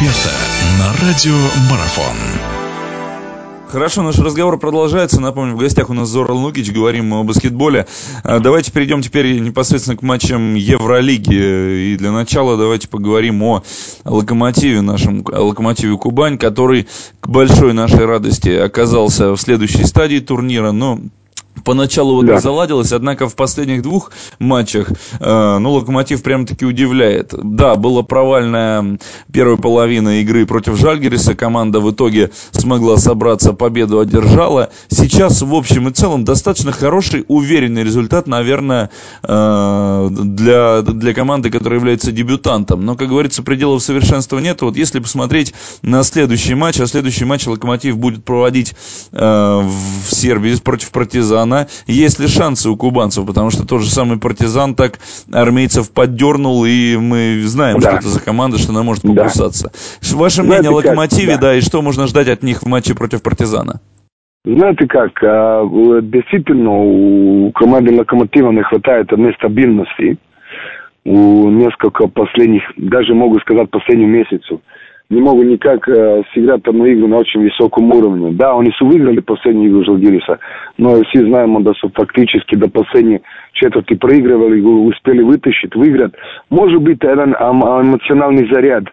эксперта на радио Марафон. Хорошо, наш разговор продолжается. Напомню, в гостях у нас Зорал Лукич, говорим мы о баскетболе. А, давайте перейдем теперь непосредственно к матчам Евролиги. И для начала давайте поговорим о Локомотиве, нашем Локомотиве Кубань, который к большой нашей радости оказался в следующей стадии турнира, но Поначалу вот да. заладилось, однако в последних двух матчах, э, ну, Локомотив прям-таки удивляет. Да, была провальная первая половина игры против Жальгериса, команда в итоге смогла собраться, победу одержала. Сейчас, в общем и целом, достаточно хороший, уверенный результат, наверное, э, для, для команды, которая является дебютантом. Но, как говорится, пределов совершенства нет. Вот если посмотреть на следующий матч, а следующий матч Локомотив будет проводить э, в Сербии против Партизана, она, есть ли шансы у кубанцев, потому что тот же самый партизан так армейцев поддернул, и мы знаем, да. что это за команда, что она может покусаться. Да. Ваше мнение о Локомотиве, как, да. да, и что можно ждать от них в матче против партизана? Знаете как, а, действительно у команды Локомотива не хватает одной стабильности. У несколько последних, даже могу сказать последних месяцев не могут никак э, сыграть одну игру на очень высоком уровне. Да, они выиграли последнюю игру Жалгириса, но все знаем, что фактически до последней четверти проигрывали, успели вытащить, выиграть. Может быть, один эмоциональный заряд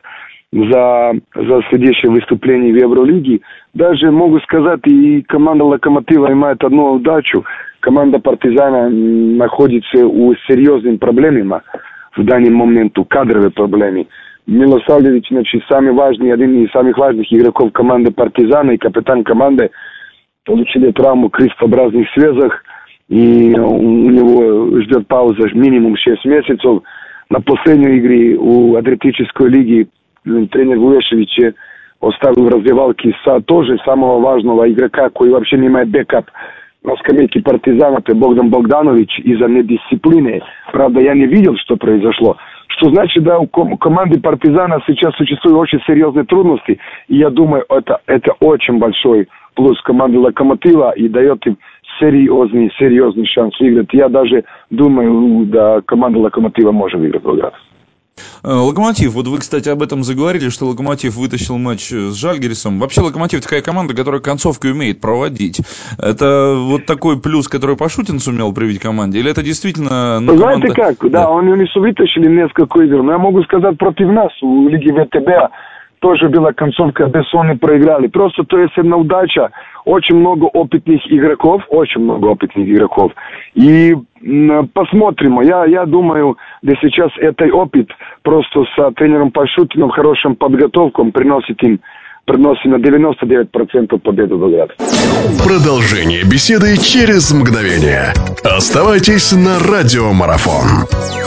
за, за следующее выступление в Евролиге. Даже могу сказать, и команда Локомотива имеет одну удачу. Команда Партизана находится у серьезными проблемами в данный момент, у кадровой проблемы. Милосавлjević, znači sami važni, jedan iz samih važnih игроков команды Партизана и капитан команды, получили травму крестообразных связок, и у него ждет пауза минимум 6 месяцев. На последней игре у Адриатической лиги тренер Вуешевич оставил в раздевалке тоже самого важного игрока, который вообще не имеет backup на скамейке партизана, это Богдан Богданович из-за недисциплины. Правда, я не видел, что произошло что значит, да, у команды партизана сейчас существуют очень серьезные трудности, и я думаю, это, это очень большой плюс команды Локомотива и дает им серьезный, серьезный шанс выиграть. Я даже думаю, да, команда Локомотива может выиграть в Э, Локомотив, вот вы, кстати, об этом заговорили, что Локомотив вытащил матч с Жальгерисом. Вообще Локомотив такая команда, которая концовки умеет проводить. Это вот такой плюс, который Пашутин сумел привить команде? Или это действительно... Ну, Знаете как, да, да он не вытащили несколько игр, но я могу сказать против нас, у Лиги ВТБ, тоже была концовка, без они проиграли. Просто то есть одна удача. Очень много опытных игроков, очень много опытных игроков. И посмотрим. Я, я думаю, да сейчас этот опыт просто с тренером Пашутиным, хорошим подготовком приносит им приносит на 99% победу в играх. Продолжение беседы через мгновение. Оставайтесь на радиомарафон.